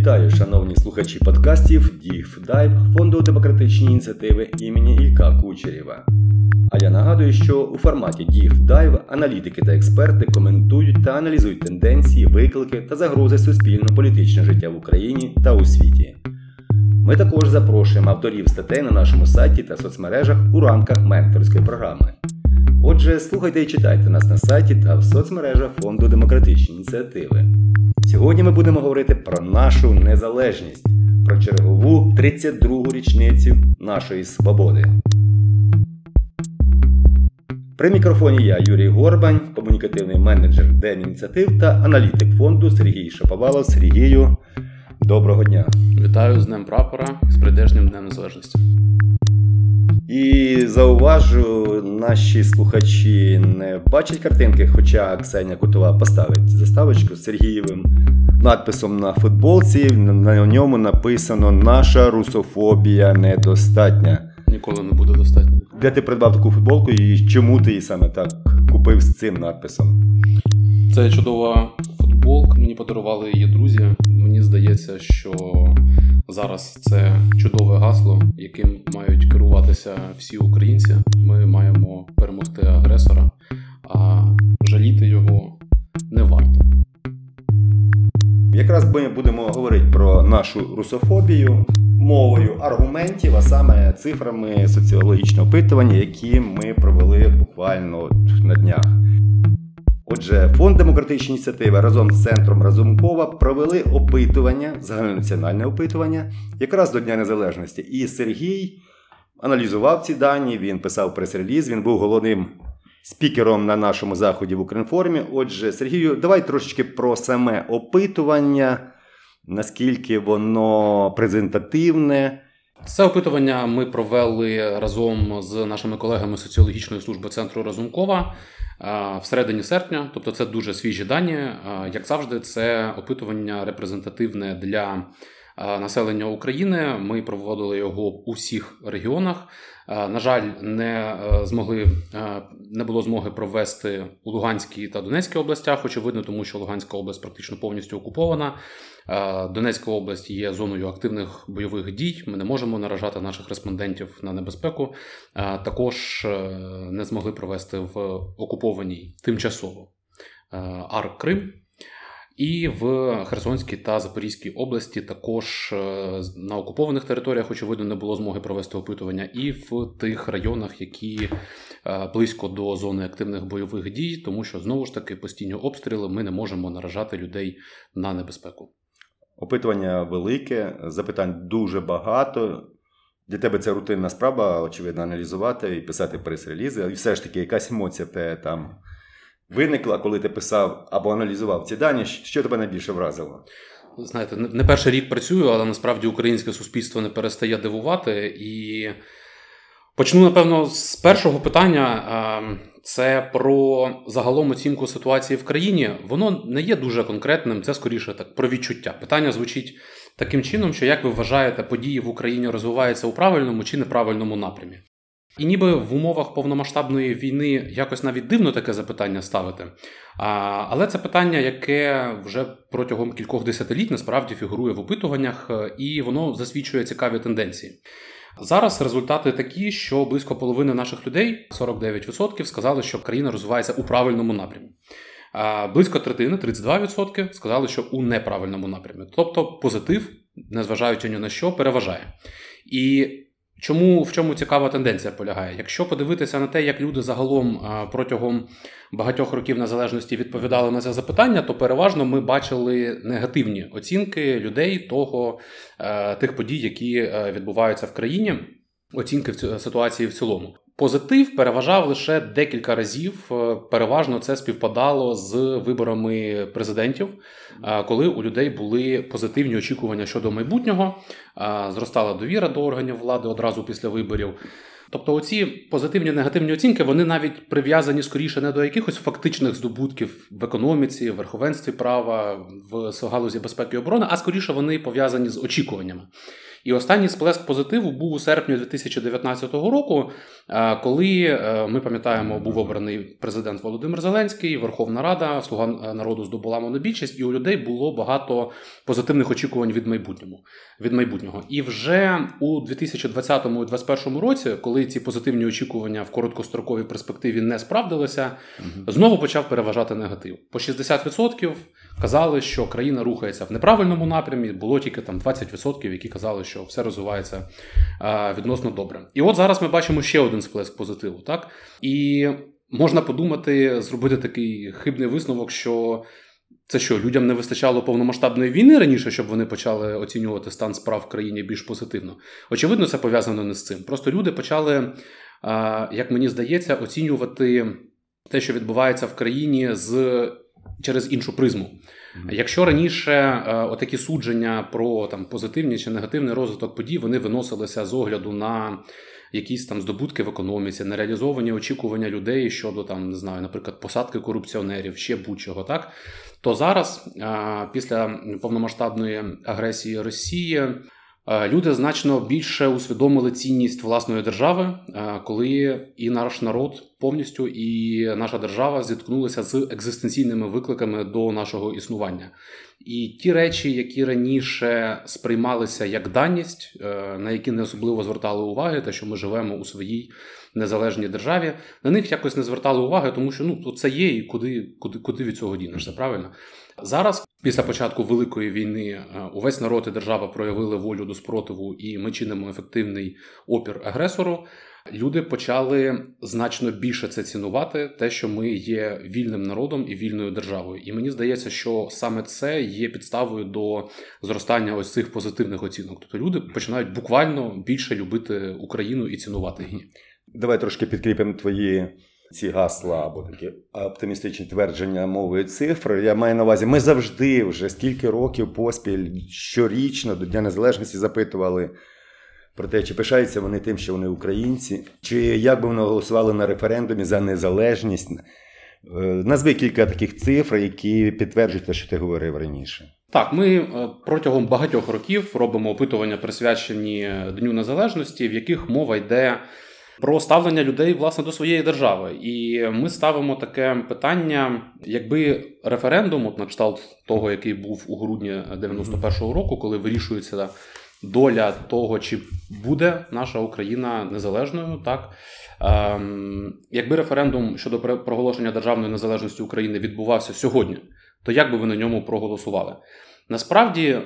Вітаю, шановні слухачі подкастів Дів Дайв фонду демократичні ініціативи імені Ілька Кучерєва. А я нагадую, що у форматі Дів Дайв аналітики та експерти коментують та аналізують тенденції, виклики та загрози суспільно-політичного життя в Україні та у світі. Ми також запрошуємо авторів статей на нашому сайті та соцмережах у рамках менторської програми. Отже, слухайте і читайте нас на сайті та в соцмережах Фонду демократичні ініціативи. Сьогодні ми будемо говорити про нашу незалежність, про чергову 32-гу річницю нашої свободи. При мікрофоні я Юрій Горбань, комунікативний менеджер День ініціатив та аналітик фонду Сергій Шаповалов. Сергію, доброго дня! Вітаю з Днем Прапора з прийдешнім Днем Незалежності. І зауважу, наші слухачі не бачать картинки, хоча Ксенія Кутова поставить заставочку з Сергієвим надписом на футболці. На ньому написано Наша русофобія недостатня. Ніколи не буде достатньо. Де ти придбав таку футболку і чому ти її саме так купив з цим надписом? Це чудова футболка. Мені подарували її друзі. Мені здається, що зараз це чудове гасло, яким мають керуватися всі українці. Ми маємо перемогти агресора, а жаліти його не варто. Якраз ми будемо говорити про нашу русофобію мовою аргументів, а саме цифрами соціологічного опитування, які ми провели буквально на днях. Отже, фонд демократичні ініціативи разом з центром Разумкова провели опитування, загальнонаціональне опитування, якраз до Дня Незалежності. І Сергій аналізував ці дані, він писав прес-реліз, він був головним спікером на нашому заході в Укрінформі. Отже, Сергію, давай трошечки про саме опитування, наскільки воно презентативне. Це опитування ми провели разом з нашими колегами соціологічної служби центру Разумкова в середині серпня. Тобто, це дуже свіжі дані. Як завжди, це опитування репрезентативне для населення України. Ми проводили його у всіх регіонах. На жаль, не змогли не було змоги провести у Луганській та Донецькій областях. Очевидно, тому що Луганська область практично повністю окупована. Донецька область є зоною активних бойових дій. Ми не можемо наражати наших респондентів на небезпеку. Також не змогли провести в окупованій тимчасово Арк Крим. І в Херсонській та Запорізькій області також на окупованих територіях, очевидно, не було змоги провести опитування, і в тих районах, які близько до зони активних бойових дій, тому що знову ж таки постійні обстріли ми не можемо наражати людей на небезпеку. Опитування велике, запитань дуже багато. Для тебе це рутинна справа, очевидно, аналізувати і писати прес-релізи. І все ж таки, якась емоція тебе там виникла, коли ти писав або аналізував ці дані. Що тебе найбільше вразило? Знаєте, не перший рік працюю, але насправді українське суспільство не перестає дивувати. І почну, напевно, з першого питання. Це про загалом оцінку ситуації в країні. Воно не є дуже конкретним, це скоріше так про відчуття. Питання звучить таким чином, що як ви вважаєте, події в Україні розвиваються у правильному чи неправильному напрямі. І ніби в умовах повномасштабної війни якось навіть дивно таке запитання ставити. А, Але це питання, яке вже протягом кількох десятиліть насправді фігурує в опитуваннях, і воно засвідчує цікаві тенденції. Зараз результати такі, що близько половини наших людей, 49%, сказали, що країна розвивається у правильному напрямі. Близько третини, 32%, сказали, що у неправильному напрямі. Тобто позитив, незважаючи ні на що, переважає. І Чому в чому цікава тенденція полягає? Якщо подивитися на те, як люди загалом протягом багатьох років незалежності відповідали на це запитання, то переважно ми бачили негативні оцінки людей того тих подій, які відбуваються в країні, оцінки ситуації в цілому. Позитив переважав лише декілька разів. Переважно це співпадало з виборами президентів, коли у людей були позитивні очікування щодо майбутнього, зростала довіра до органів влади одразу після виборів. Тобто, оці позитивні негативні оцінки вони навіть прив'язані скоріше не до якихось фактичних здобутків в економіці, в верховенстві права, в галузі безпеки і оборони, а скоріше вони пов'язані з очікуваннями. І останній сплеск позитиву був у серпні 2019 року, е, коли е, ми пам'ятаємо, був обраний президент Володимир Зеленський, Верховна Рада, Слуга народу здобула монобільшість, і у людей було багато позитивних очікувань від майбутнього. Від майбутнього. І вже у 2020 і 2021 році, коли ці позитивні очікування в короткостроковій перспективі не справдилися, знову почав переважати негатив. По 60% казали, що країна рухається в неправильному напрямі. Було тільки там 20%, які казали, що все розвивається а, відносно добре. І от зараз ми бачимо ще один сплеск позитиву. Так і можна подумати, зробити такий хибний висновок, що. Це що, людям не вистачало повномасштабної війни раніше, щоб вони почали оцінювати стан справ в країні більш позитивно? Очевидно, це пов'язано не з цим. Просто люди почали, як мені здається, оцінювати те, що відбувається в країні, з через іншу призму. Якщо раніше отакі судження про там позитивний чи негативний розвиток подій вони виносилися з огляду на якісь там здобутки в економіці, нереалізовані очікування людей щодо там, не знаю, наприклад, посадки корупціонерів, ще будь-чого, так то зараз, після повномасштабної агресії Росії, люди значно більше усвідомили цінність власної держави, коли і наш народ повністю і наша держава зіткнулися з екзистенційними викликами до нашого існування. І ті речі, які раніше сприймалися як даність, е, на які не особливо звертали уваги, те, що ми живемо у своїй незалежній державі, на них якось не звертали уваги, тому що ну це є, і куди куди, куди від цього дінешся, правильно? Зараз, після початку великої війни, е, увесь народ і держава проявили волю до спротиву, і ми чинимо ефективний опір агресору. Люди почали значно більше це цінувати, те, що ми є вільним народом і вільною державою. І мені здається, що саме це є підставою до зростання ось цих позитивних оцінок. Тобто люди починають буквально більше любити Україну і цінувати її. Давай трошки підкріпимо твої. Ці гасла або такі оптимістичні твердження мовою цифри. Я маю на увазі, ми завжди вже скільки років поспіль щорічно до Дня Незалежності запитували про те, чи пишаються вони тим, що вони українці, чи як би вони голосували на референдумі за незалежність. Е, назви кілька таких цифр, які підтверджують те, що ти говорив раніше. Так, ми е, протягом багатьох років робимо опитування, присвячені Дню Незалежності, в яких мова йде про ставлення людей власне до своєї держави. І ми ставимо таке питання: якби референдум, от на кшталт того, який був у грудні 91-го року, коли вирішується доля того, чи буде наша Україна незалежною, так ем, якби референдум щодо проголошення державної незалежності України відбувався сьогодні, то як би ви на ньому проголосували? Насправді.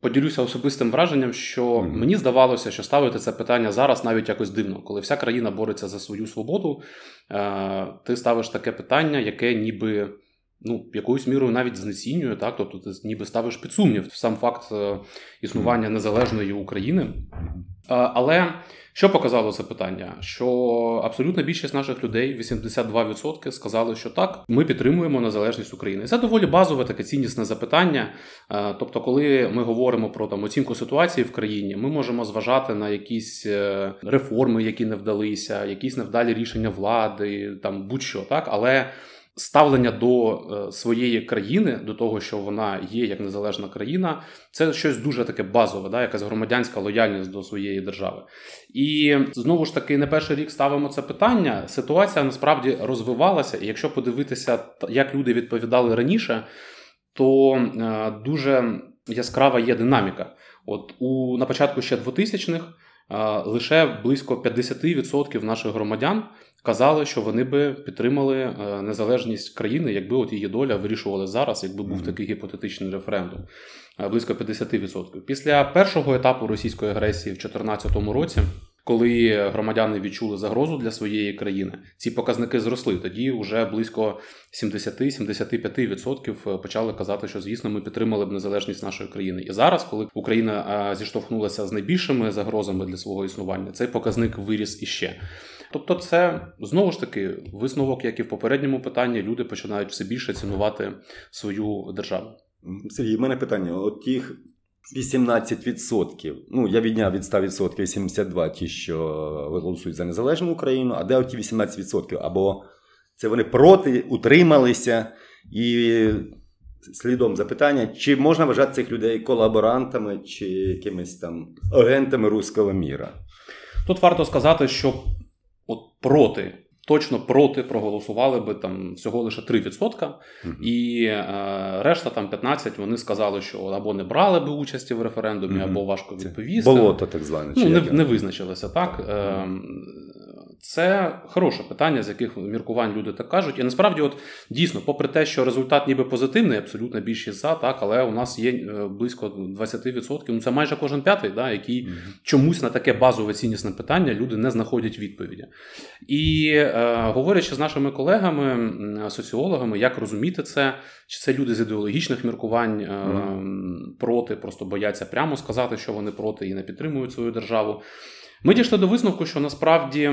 Поділюся особистим враженням, що мені здавалося, що ставити це питання зараз навіть якось дивно, коли вся країна бореться за свою свободу, е, ти ставиш таке питання, яке ніби ну, якоюсь мірою навіть знецінює, так, тобто ти ніби ставиш під сумнів сам факт е, існування незалежної України. Е, але що показало це питання? Що абсолютна більшість наших людей, 82%, сказали, що так, ми підтримуємо незалежність України. Це доволі базове таке ціннісне запитання. Е, тобто, коли ми говоримо про там оцінку ситуації в країні, ми можемо зважати на якісь реформи, які не вдалися, якісь невдалі рішення влади, там будь-що так, але ставлення до е, своєї країни, до того, що вона є як незалежна країна, це щось дуже таке базове, да, якась громадянська лояльність до своєї держави. І знову ж таки, не перший рік ставимо це питання. Ситуація насправді розвивалася, і якщо подивитися, як люди відповідали раніше, то е, дуже яскрава є динаміка. От у на початку ще 2000-х лише близько 50% наших громадян казали, що вони би підтримали е, незалежність країни, якби от її доля вирішувала зараз, якби був такий гіпотетичний референдум. Е, близько 50%. Після першого етапу російської агресії в 2014 році. Коли громадяни відчули загрозу для своєї країни, ці показники зросли. Тоді вже близько 70-75% почали казати, що звісно ми підтримали б незалежність нашої країни. І зараз, коли Україна зіштовхнулася з найбільшими загрозами для свого існування, цей показник виріс іще. Тобто, це знову ж таки висновок, як і в попередньому питанні, люди починають все більше цінувати свою державу. Сергій, в мене питання: от тих 18%, ну я відняв від 100% 72 ті, що голосують за незалежну Україну, а де оті 18%? Або це вони проти, утрималися і слідом запитання, чи можна вважати цих людей колаборантами чи якимись там агентами руського міра? Тут варто сказати, що от проти, точно проти проголосували би там всього лише 3%, і е, решта там 15% вони сказали, що або не брали би участі в референдумі, угу. або важко відповісти. Болото, так зване. Ну, не, не визначилися так. Ем, Це хороше питання, з яких міркувань люди так кажуть. І насправді, от дійсно, попри те, що результат ніби позитивний, абсолютно більшість за, так, але у нас є е, близько 20%, ну це майже кожен п'ятий, да, який Мгм. чомусь на таке базове ціннісне питання люди не знаходять відповіді. І е, говорячи з нашими колегами, соціологами, як розуміти це, чи це люди з ідеологічних міркувань е, Мгм. проти, просто бояться прямо сказати, що вони проти і не підтримують свою державу. Ми дійшли до висновку, що насправді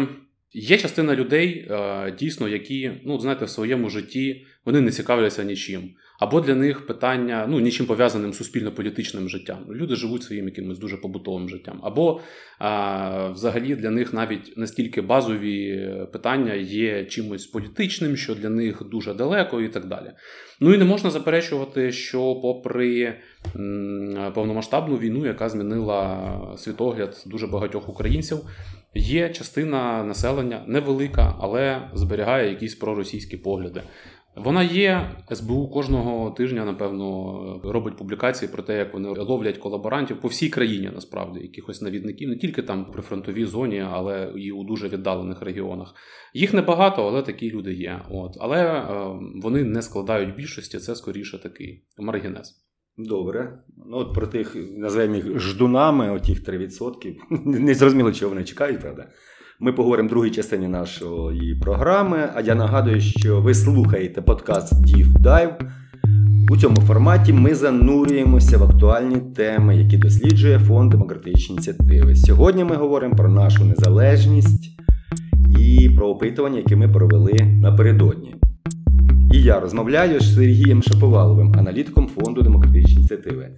є частина людей, е, дійсно, які, ну, знаєте, в своєму житті вони не цікавляться нічим. Або для них питання ну, нічим пов'язаним з суспільно-політичним життям. Люди живуть своїм якимось дуже побутовим життям. Або а, взагалі для них навіть настільки базові питання є чимось політичним, що для них дуже далеко і так далі. Ну і не можна заперечувати, що попри повномасштабну війну, яка змінила світогляд дуже багатьох українців, є частина населення невелика, але зберігає якісь проросійські погляди. Вона є. СБУ кожного тижня, напевно, робить публікації про те, як вони ловлять колаборантів по всій країні, насправді, якихось навідників, не тільки там при фронтовій зоні, але і у дуже віддалених регіонах. Їх небагато, але такі люди є. От. Але е, вони не складають більшості, це скоріше такий маргінез. Добре. Ну, от про тих, називаємо їх ждунами, отих 3%. Не зрозуміло, чого вони чекають, правда. Ми поговоримо в другій частині нашої програми. А я нагадую, що ви слухаєте подкаст Deep Dive. У цьому форматі ми занурюємося в актуальні теми, які досліджує фонд демократичні ініціативи. Сьогодні ми говоримо про нашу незалежність і про опитування, яке ми провели напередодні. І я розмовляю з Сергієм Шаповаловим, аналітиком фонду демократичні ініціативи.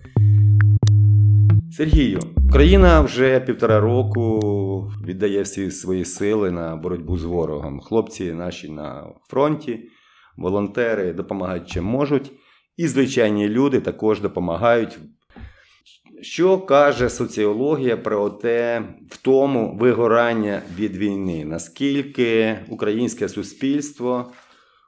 Сергію, Україна вже півтора року віддає всі свої сили на боротьбу з ворогом. Хлопці наші на фронті, волонтери допомагають чим можуть, і звичайні люди також допомагають. Що каже соціологія про те, в тому вигорання від війни? Наскільки українське суспільство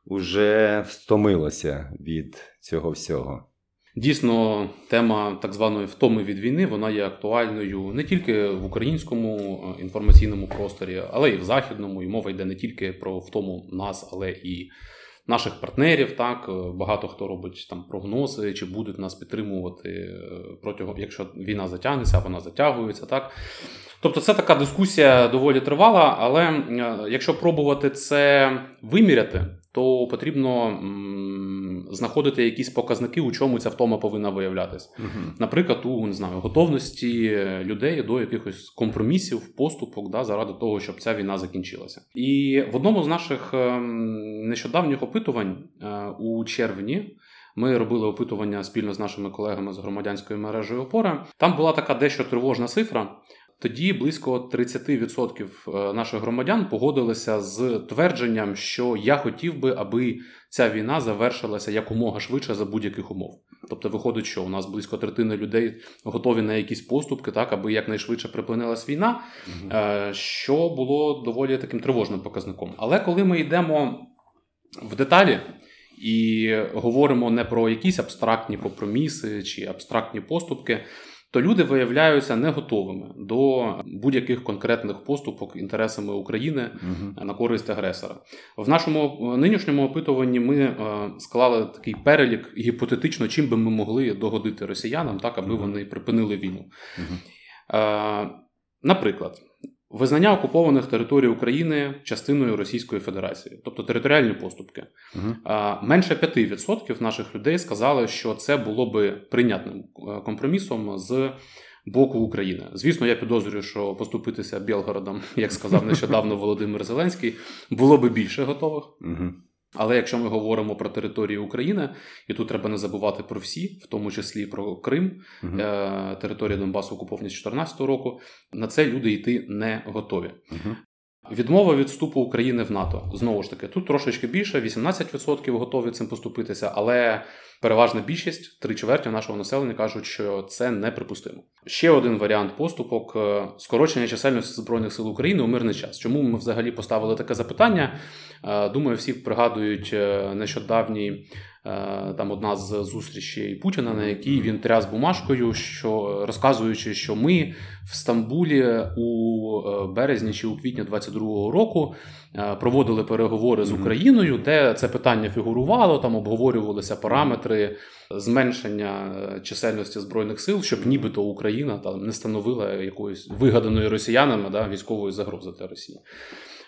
вже втомилося від цього всього? Дійсно, тема так званої втоми від війни вона є актуальною не тільки в українському е, інформаційному просторі, але й в західному. І мова йде не тільки про втому нас, але і наших партнерів. Так Е, багато хто робить там прогнози, чи будуть нас підтримувати е, протягом, якщо війна затягнеться, вона затягується. Так тобто, це така дискусія доволі тривала. Але якщо пробувати це виміряти, то потрібно м, знаходити якісь показники, у чому ця втома повинна виявлятися. Наприклад, у не знаю, готовності людей до якихось компромісів, поступок да, заради того, щоб ця війна закінчилася. І в одному з наших ем, нещодавніх опитувань е, у червні. Ми робили опитування спільно з нашими колегами з громадянської мережі опора. Там була така дещо тривожна цифра. Тоді близько 30% наших громадян погодилися з твердженням, що я хотів би, аби ця війна завершилася якомога швидше за будь-яких умов. Тобто, виходить, що у нас близько третини людей готові на якісь поступки, так аби якнайшвидше припинилась війна, е, що було доволі таким тривожним показником. Але коли ми йдемо в деталі. І говоримо не про якісь абстрактні компроміси чи абстрактні поступки, то люди виявляються не готовими до будь-яких конкретних поступок інтересами України угу. на користь агресора. В нашому е, нинішньому опитуванні ми е, склали такий перелік гіпотетично, чим би ми могли догодити росіянам, так аби угу. вони припинили війну. Е, Наприклад, визнання окупованих територій України частиною Російської Федерації, тобто територіальні поступки. А, Менше 5% наших людей сказали, що це було би прийнятним е, компромісом з боку України. Звісно, я підозрюю, що поступитися Білгородом, як сказав нещодавно Володимир Зеленський, було би більше готових. Мгм. Але якщо ми говоримо про територію України, і тут треба не забувати про всі, в тому числі про Крим, Мгм. е, територія Донбасу окуповані з 2014 року, на це люди йти не готові. Мгм. Відмова від вступу України в НАТО. Знову ж таки, тут трошечки більше, 18% готові цим поступитися, але переважна більшість, три чверті нашого населення кажуть, що це неприпустимо. Ще один варіант поступок е, скорочення чисельності збройних сил України у мирний час. Чому ми взагалі поставили таке запитання? Е, думаю, всі пригадують е, нещодавній там одна з зустрічей Путіна, на якій він тряс бумажкою, що розказуючи, що ми в Стамбулі у березні чи у квітні 22-го року проводили переговори з Україною, де це питання фігурувало, там обговорювалися параметри зменшення чисельності збройних сил, щоб нібито Україна там не становила якоїсь вигаданої росіянами да, військової загрози для Росії.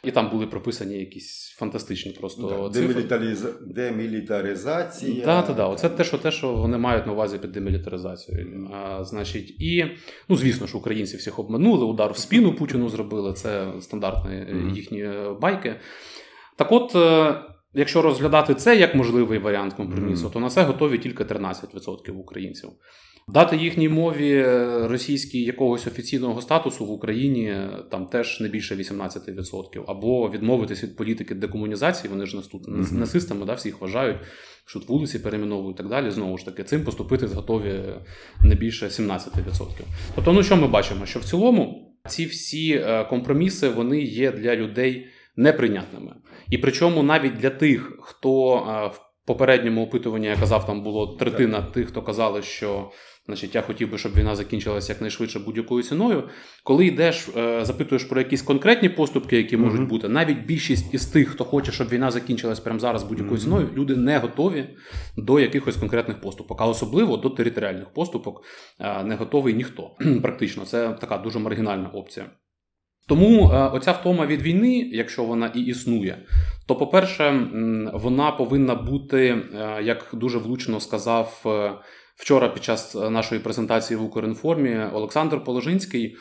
І там були прописані якісь фантастичні просто да, демілітариза... демілітаризація. Так, так, так. Оце те, що те, що вони мають на увазі під демілітаризацією. А, Значить, і ну звісно ж, українці всіх обманули, удар в спіну Путіну зробили. Це стандартні mm-hmm. їхні е, байки. Так, от. Е, якщо розглядати це як можливий варіант компромісу, mm-hmm. то на це готові тільки 13% українців. Дати їхній мові е, російській якогось офіційного статусу в Україні е, там теж не більше 18%. Або відмовитись від політики декомунізації, вони ж нас тут mm-hmm. да, всіх вважають, що тут вулиці перейменовують і так далі. Знову ж таки, цим поступити готові не більше 17%. Тобто, ну що ми бачимо? Що в цілому ці всі е, компроміси вони є для людей неприйнятними. І причому навіть для тих, хто в попередньому опитуванні я казав, там було третина тих, хто казали, що значить, я хотів би, щоб війна закінчилася якнайшвидше будь-якою ціною. Коли йдеш, е, запитуєш про якісь конкретні поступки, які можуть mm-hmm. бути, навіть більшість із тих, хто хоче, щоб війна закінчилась прямо зараз будь-якою mm-hmm. ціною, люди не готові до якихось конкретних поступок, а особливо до територіальних поступок е, не готовий ніхто. Практично, це така дуже маргінальна опція. Тому е, оця втома від війни, якщо вона і існує, то, по-перше, вона повинна бути, як дуже влучно сказав Вчора під час е, нашої презентації в Укрінформі Олександр Положинський, е,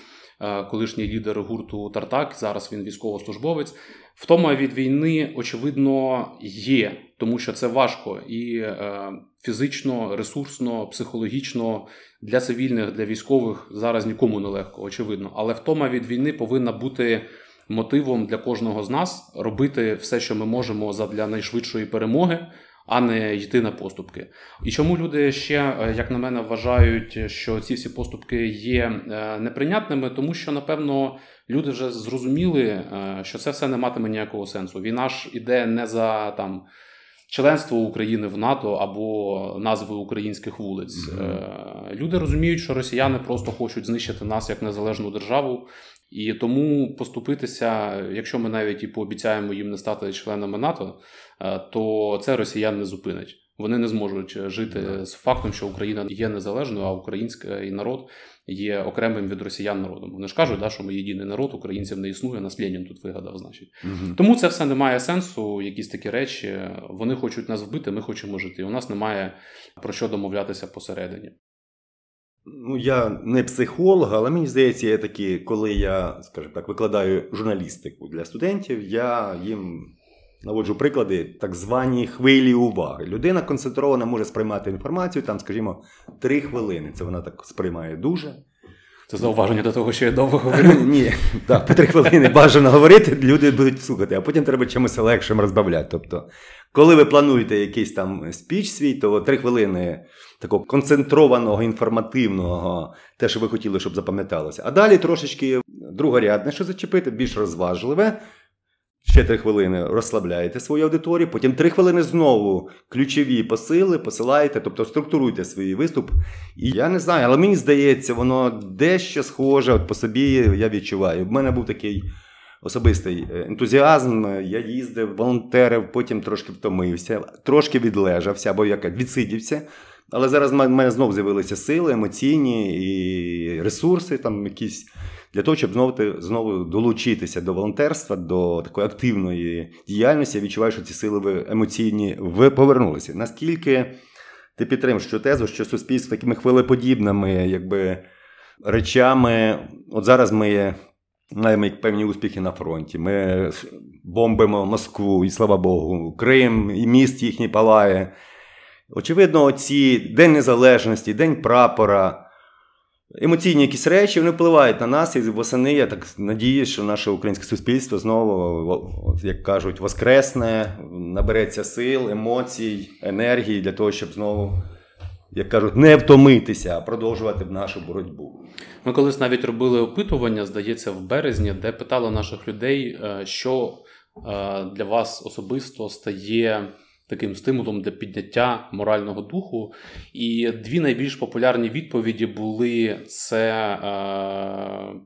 колишній лідер гурту Тартак, зараз він військовослужбовець. Втома від війни, очевидно, є, тому що це важко і е, фізично, ресурсно, психологічно для цивільних, для військових зараз нікому не легко, очевидно. Але втома від війни повинна бути мотивом для кожного з нас робити все, що ми можемо для найшвидшої перемоги а не йти на поступки. І чому люди ще, е, як на мене, вважають, що ці всі поступки є е, неприйнятними, тому що, напевно, люди вже зрозуміли, е, що це все не матиме ніякого сенсу. Війна ж іде не за там. Членство України в НАТО або назви українських вулиць. Mm-hmm. Люди розуміють, що росіяни просто хочуть знищити нас як незалежну державу, і тому поступитися, якщо ми навіть і пообіцяємо їм не стати членами НАТО, е, то це росіян не зупинить. Вони не зможуть жити з фактом, що Україна є незалежною, а український народ є окремим від росіян народом. Вони ж кажуть, да, що ми єдиний народ, українців не існує, нас Ленін тут вигадав, значить. Угу. Тому це все не має сенсу. Якісь такі речі. Вони хочуть нас вбити, ми хочемо жити. У нас немає про що домовлятися посередині. Ну, я не психолог, але мені здається, я такі, коли я, скажімо так, викладаю журналістику для студентів, я їм наводжу приклади так звані хвилі уваги. Людина концентрована може сприймати інформацію, там, скажімо, три хвилини. Це вона так сприймає дуже. Це зауваження до того, що я довго говорю. Ні, так, по три хвилини бажано говорити, люди будуть слухати, а потім треба чимось легшим розбавляти. Тобто, коли ви плануєте якийсь там спіч свій, то три хвилини такого концентрованого, інформативного, те, що ви хотіли, щоб запам'яталося. А далі трошечки другорядне, що зачепити, більш розважливе. Ще три хвилини розслабляєте свою аудиторію, потім три хвилини знову ключові посили посилаєте, тобто структуруйте свій виступ. І я не знаю, але мені здається, воно дещо схоже от по собі я відчуваю. В мене був такий особистий е, ентузіазм. Я їздив, волонтерив, потім трошки втомився, трошки відлежався або як відсидівся. Але зараз в мене знову з'явилися сили, емоційні і ресурси, там якісь для того, щоб знову знову долучитися до волонтерства, до такої активної діяльності. Я відчуваю, що ці сили емоційні повернулися. Наскільки ти підтримуєш цю тезу, що суспільство такими хвилеподібними якби, речами, от зараз ми маємо певні успіхи на фронті. Ми бомбимо Москву, і слава Богу, Крим, і міст їхній палає. Очевидно, ці День Незалежності, День прапора. емоційні якісь речі, вони впливають на нас, і восени я так надію, що наше українське суспільство знову, як кажуть, воскресне, набереться сил, емоцій, енергії для того, щоб знову. Як кажуть, не втомитися, а продовжувати нашу боротьбу. Ми колись навіть робили опитування, здається, в березні, де питали наших людей, е, що е, для вас особисто стає таким стимулом для підняття морального духу. І дві найбільш популярні відповіді були це е,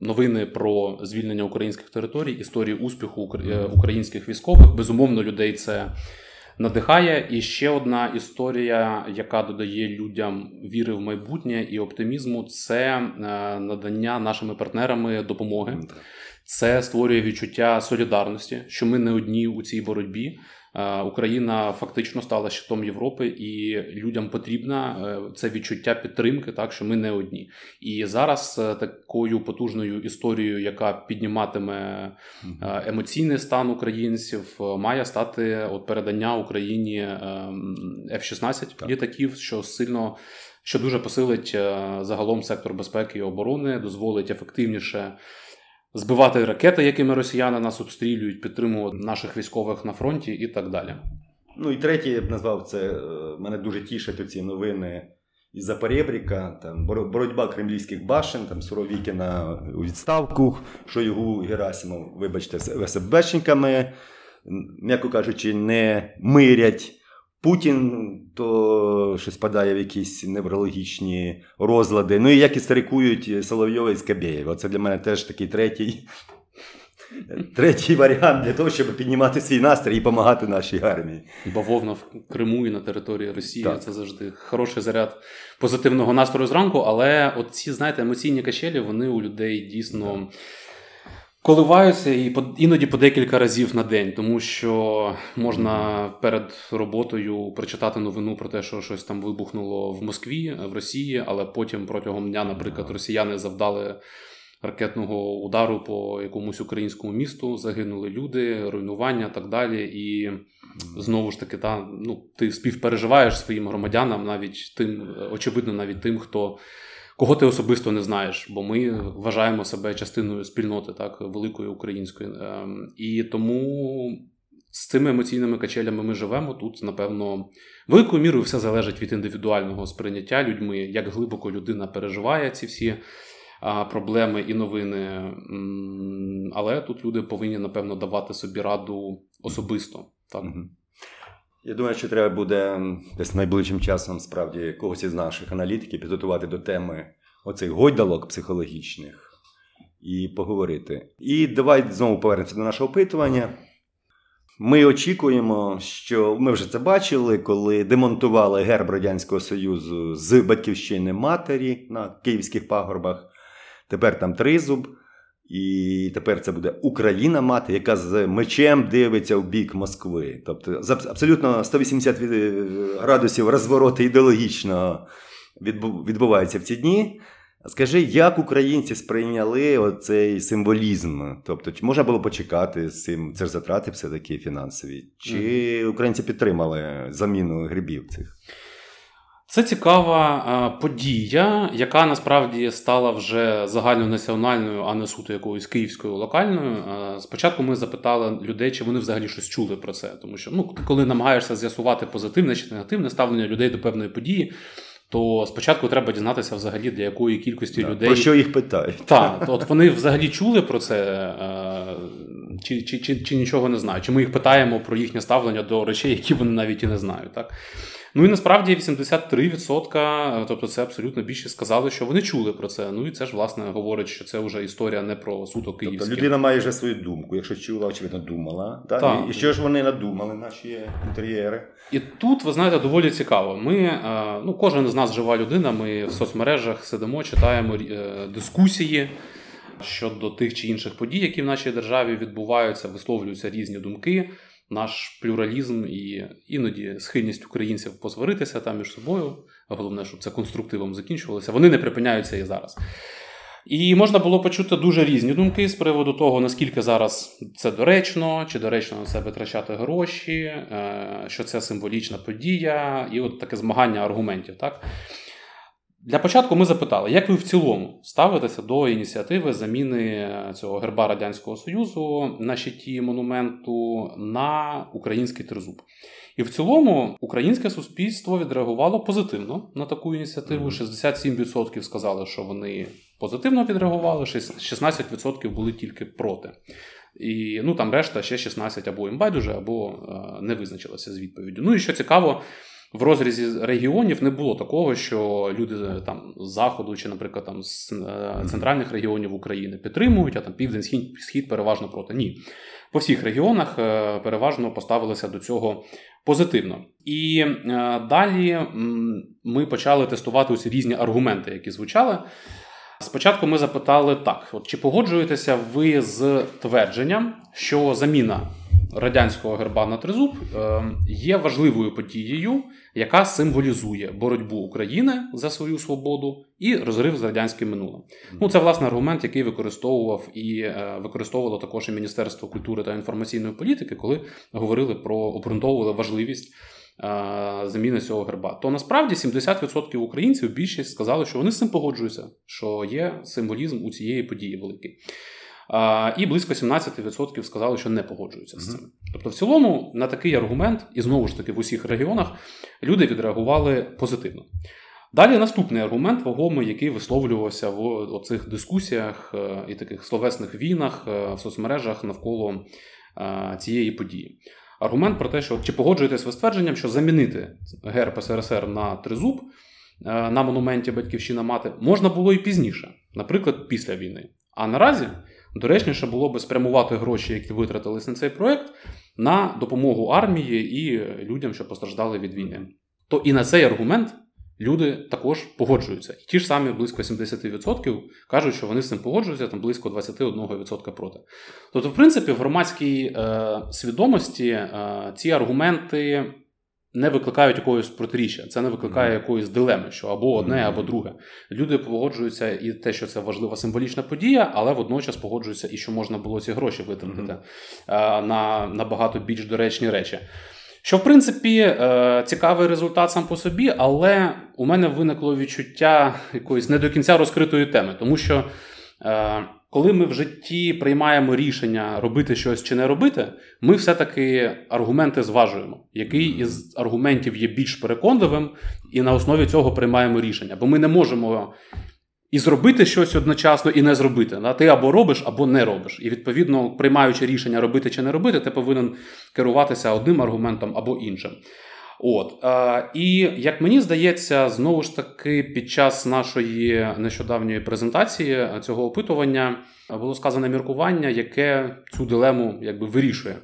новини про звільнення українських територій, історії успіху е, українських військових. Безумовно, людей це. Надихає і ще одна історія, яка додає людям віри в майбутнє і оптимізму, це е, надання нашими партнерами допомоги. Це створює відчуття солідарності, що ми не одні у цій боротьбі. Е, Україна фактично стала щитом Європи, і людям потрібна е, це відчуття підтримки, так що ми не одні. І зараз е, такою потужною історією, яка підніматиме емоційний стан українців, має стати от передання Україні F-16 літаків, що сильно. Що дуже посилить загалом сектор безпеки і оборони, дозволить ефективніше збивати ракети, якими росіяни нас обстрілюють, підтримувати наших військових на фронті і так далі. Ну і третє, я б назвав це. Е, мене дуже тішать ці новини із Запорєбріка, там боротьба кремлівських башен, там Суровікіна у відставку, Шойгу Герасимов, вибачте, з СБшниками, м'яко кажучи, не мирять. Путін то щось падає в якісь неврологічні розлади. Ну і як істерикують Соловйова і Скабєєв. Оце для мене теж такий третій третій варіант для того, щоб піднімати свій настрій і допомагати нашій армії. Бавовна в Криму і на території Росії так. це завжди хороший заряд позитивного настрою зранку. Але от ці, знаєте, емоційні качелі вони у людей дійсно. Так коливаються і іноді по декілька разів на день, тому що можна перед роботою прочитати новину про те, що щось там вибухнуло в Москві, в Росії, але потім протягом дня, наприклад, росіяни завдали. Ракетного удару по якомусь українському місту загинули люди, руйнування так далі. І знову ж таки, та, ну, ти співпереживаєш своїм громадянам, навіть тим, очевидно, навіть тим, хто кого ти особисто не знаєш, бо ми вважаємо себе частиною спільноти, так, великої української. Ем, і тому з цими емоційними качелями ми живемо. Тут, напевно, великою мірою все залежить від індивідуального сприйняття людьми, як глибоко людина переживає ці всі. Проблеми і новини, але тут люди повинні, напевно, давати собі раду особисто. Так. Я думаю, що треба буде десь найближчим часом справді когось із наших аналітиків підготувати до теми оцих гойдалок психологічних і поговорити. І давай знову повернемося до нашого опитування. Ми очікуємо, що ми вже це бачили, коли демонтували герб Радянського Союзу з батьківщини матері на київських пагорбах. Тепер там тризуб. І тепер це буде Україна мати, яка з мечем дивиться в бік Москви. Тобто абсолютно 180 градусів розвороту ідеологічно відбувається в ці дні. Скажи, як українці сприйняли оцей символізм? Тобто, чи можна було почекати з цим? Це ж затрати все-таки фінансові? Чи українці підтримали заміну грибів цих? Це цікава подія, яка насправді стала вже загальнонаціональною, а не суто якоюсь київською локальною. Спочатку ми запитали людей, чи вони взагалі щось чули про це. Тому що ну, коли намагаєшся з'ясувати позитивне чи негативне ставлення людей до певної події, то спочатку треба дізнатися взагалі для якої кількості так, людей. Про що їх питають? Так, от вони взагалі чули про це, чи, чи, чи, чи нічого не знають. Чи ми їх питаємо про їхнє ставлення до речей, які вони навіть і не знають. так? Ну і насправді 83%, тобто це абсолютно більше сказали, що вони чули про це. Ну і це ж власне говорить, що це вже історія не про суто київське. Тобто людина має вже свою думку, якщо чула, очевидно, думала. Так? так. І що ж вони надумали, наші інтер'єри? І тут, ви знаєте, доволі цікаво. Ми, е, ну, кожен з нас жива людина, ми в соцмережах сидимо, читаємо е, дискусії. Щодо тих чи інших подій, які в нашій державі відбуваються, висловлюються різні думки наш плюралізм і іноді схильність українців посваритися там між собою. Головне, щоб це конструктивом закінчувалося. Вони не припиняються і зараз. І можна було почути дуже різні думки з приводу того, наскільки зараз це доречно, чи доречно на це витрачати гроші, е, що це символічна подія, і от таке змагання аргументів. Так? Для початку ми запитали, як ви в цілому ставитеся до ініціативи заміни цього герба Радянського Союзу на щиті монументу на український тризуб. І в цілому українське суспільство відреагувало позитивно на таку ініціативу. 67% сказали, що вони позитивно відреагували, 16% були тільки проти. І ну там решта ще 16 або їм байдуже, або е, не визначилися з відповіддю. Ну і що цікаво, в розрізі регіонів не було такого, що люди там з заходу чи, наприклад, там з е, центральних регіонів України підтримують, а там південь схід, схід переважно проти. Ні. По всіх регіонах е, переважно поставилися до цього позитивно. І е, далі ми почали тестувати усі різні аргументи, які звучали. Спочатку ми запитали так: от чи погоджуєтеся ви з твердженням, що заміна радянського герба на тризуб е, є важливою подією, яка символізує боротьбу України за свою свободу і розрив з радянським минулим. Ну це власне аргумент, який використовував і е, використовувало також і Міністерство культури та інформаційної політики, коли говорили про обґрунтовували важливість. Е, заміни цього герба, то насправді 70% українців більшість сказали, що вони з цим погоджуються, що є символізм у цієї події великий. І близько 17% сказали, що не погоджуються з цим. Тобто, в цілому, на такий аргумент, і знову ж таки в усіх регіонах люди відреагували позитивно. Далі наступний аргумент, вагомий, який висловлювався в оцих дискусіях е, і таких словесних війнах е, в соцмережах навколо е, цієї події. Аргумент про те, що чи погоджуєтесь ви ствердженням, що замінити герб СРСР на тризуб на монументі Батьківщина мати можна було і пізніше, наприклад, після війни. А наразі доречніше було би спрямувати гроші, які витратились на цей проект, на допомогу армії і людям, що постраждали від війни. То і на цей аргумент люди також погоджуються. І ті ж самі близько 70% кажуть, що вони з цим погоджуються, там близько 21% проти. Тобто, в принципі, в громадській е, свідомості е, ці аргументи не викликають якогось протиріччя, це не викликає якоїсь дилеми, що або одне, або друге. Люди погоджуються і те, що це важлива символічна подія, але водночас погоджуються і що можна було ці гроші витратити mm-hmm. на набагато більш доречні речі. Що, в принципі, е, цікавий результат сам по собі, але у мене виникло відчуття якоїсь не до кінця розкритої теми, тому що. Е, коли ми в житті приймаємо рішення робити щось чи не робити, ми все-таки аргументи зважуємо, який із аргументів є більш переконливим, і на основі цього приймаємо рішення. Бо ми не можемо і зробити щось одночасно, і не зробити. Ти або робиш, або не робиш. І відповідно, приймаючи рішення робити чи не робити, ти повинен керуватися одним аргументом або іншим. От е, і як мені здається, знову ж таки під час нашої нещодавньої презентації цього опитування було сказане міркування, яке цю дилему якби вирішує.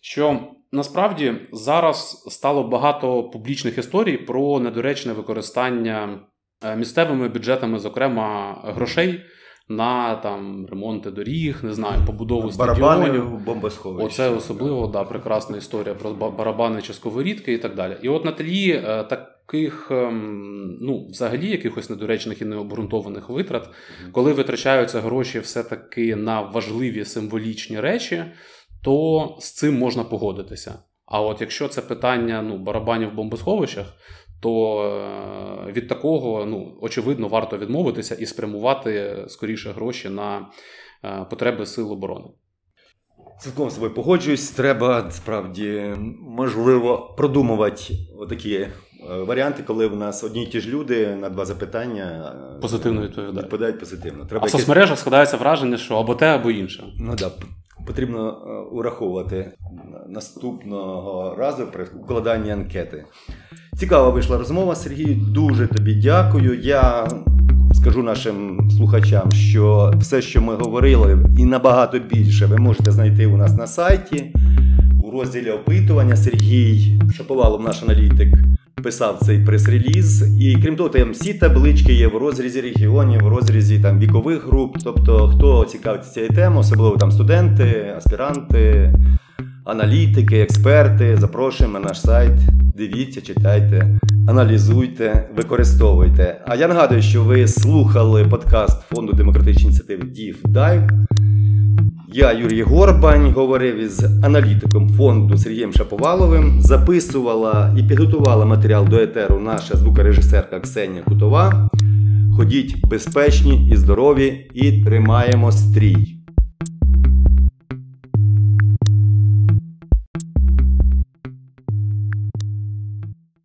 Що насправді зараз стало багато публічних історій про недоречне використання е, місцевими бюджетами, зокрема грошей на там ремонти доріг, не знаю, побудову барабани стадіонів. бомбосховища. Оце особливо да, прекрасна історія про барабани чи сковорідки і так далі. І от на тлі е, таких, ем, ну, взагалі, якихось недоречних і необґрунтованих витрат, коли витрачаються гроші все-таки на важливі символічні речі, то з цим можна погодитися. А от якщо це питання ну, барабанів в бомбосховищах, то е, від такого ну, очевидно варто відмовитися і спрямувати скоріше гроші на е, потреби сил оборони. Цілком з собою погоджуюсь. Треба справді можливо продумувати такі е, варіанти, коли в нас одні й ті ж люди на два запитання позитивно відповідають. відповідають позитивно. Треба а в якесь... соцмережах складається враження, що або те, або інше. Ну да, потрібно ураховувати наступного разу при укладанні анкети. Цікава вийшла розмова, Сергій. Дуже тобі дякую. Я скажу нашим слухачам, що все, що ми говорили, і набагато більше, ви можете знайти у нас на сайті. У розділі опитування Сергій Шаповалов, наш аналітик, писав цей прес-реліз. І крім того, там всі таблички є в розрізі регіонів, в розрізі там вікових груп. Тобто, хто цікавиться цією темою, особливо там студенти, аспіранти аналітики, експерти. Запрошуємо на наш сайт. Дивіться, читайте, аналізуйте, використовуйте. А я нагадую, що ви слухали подкаст Фонду демократичної ініціативи DIF Я, Юрій Горбань, говорив із аналітиком фонду Сергієм Шаповаловим. Записувала і підготувала матеріал до етеру наша звукорежисерка Ксенія Кутова. Ходіть безпечні і здорові і тримаємо стрій.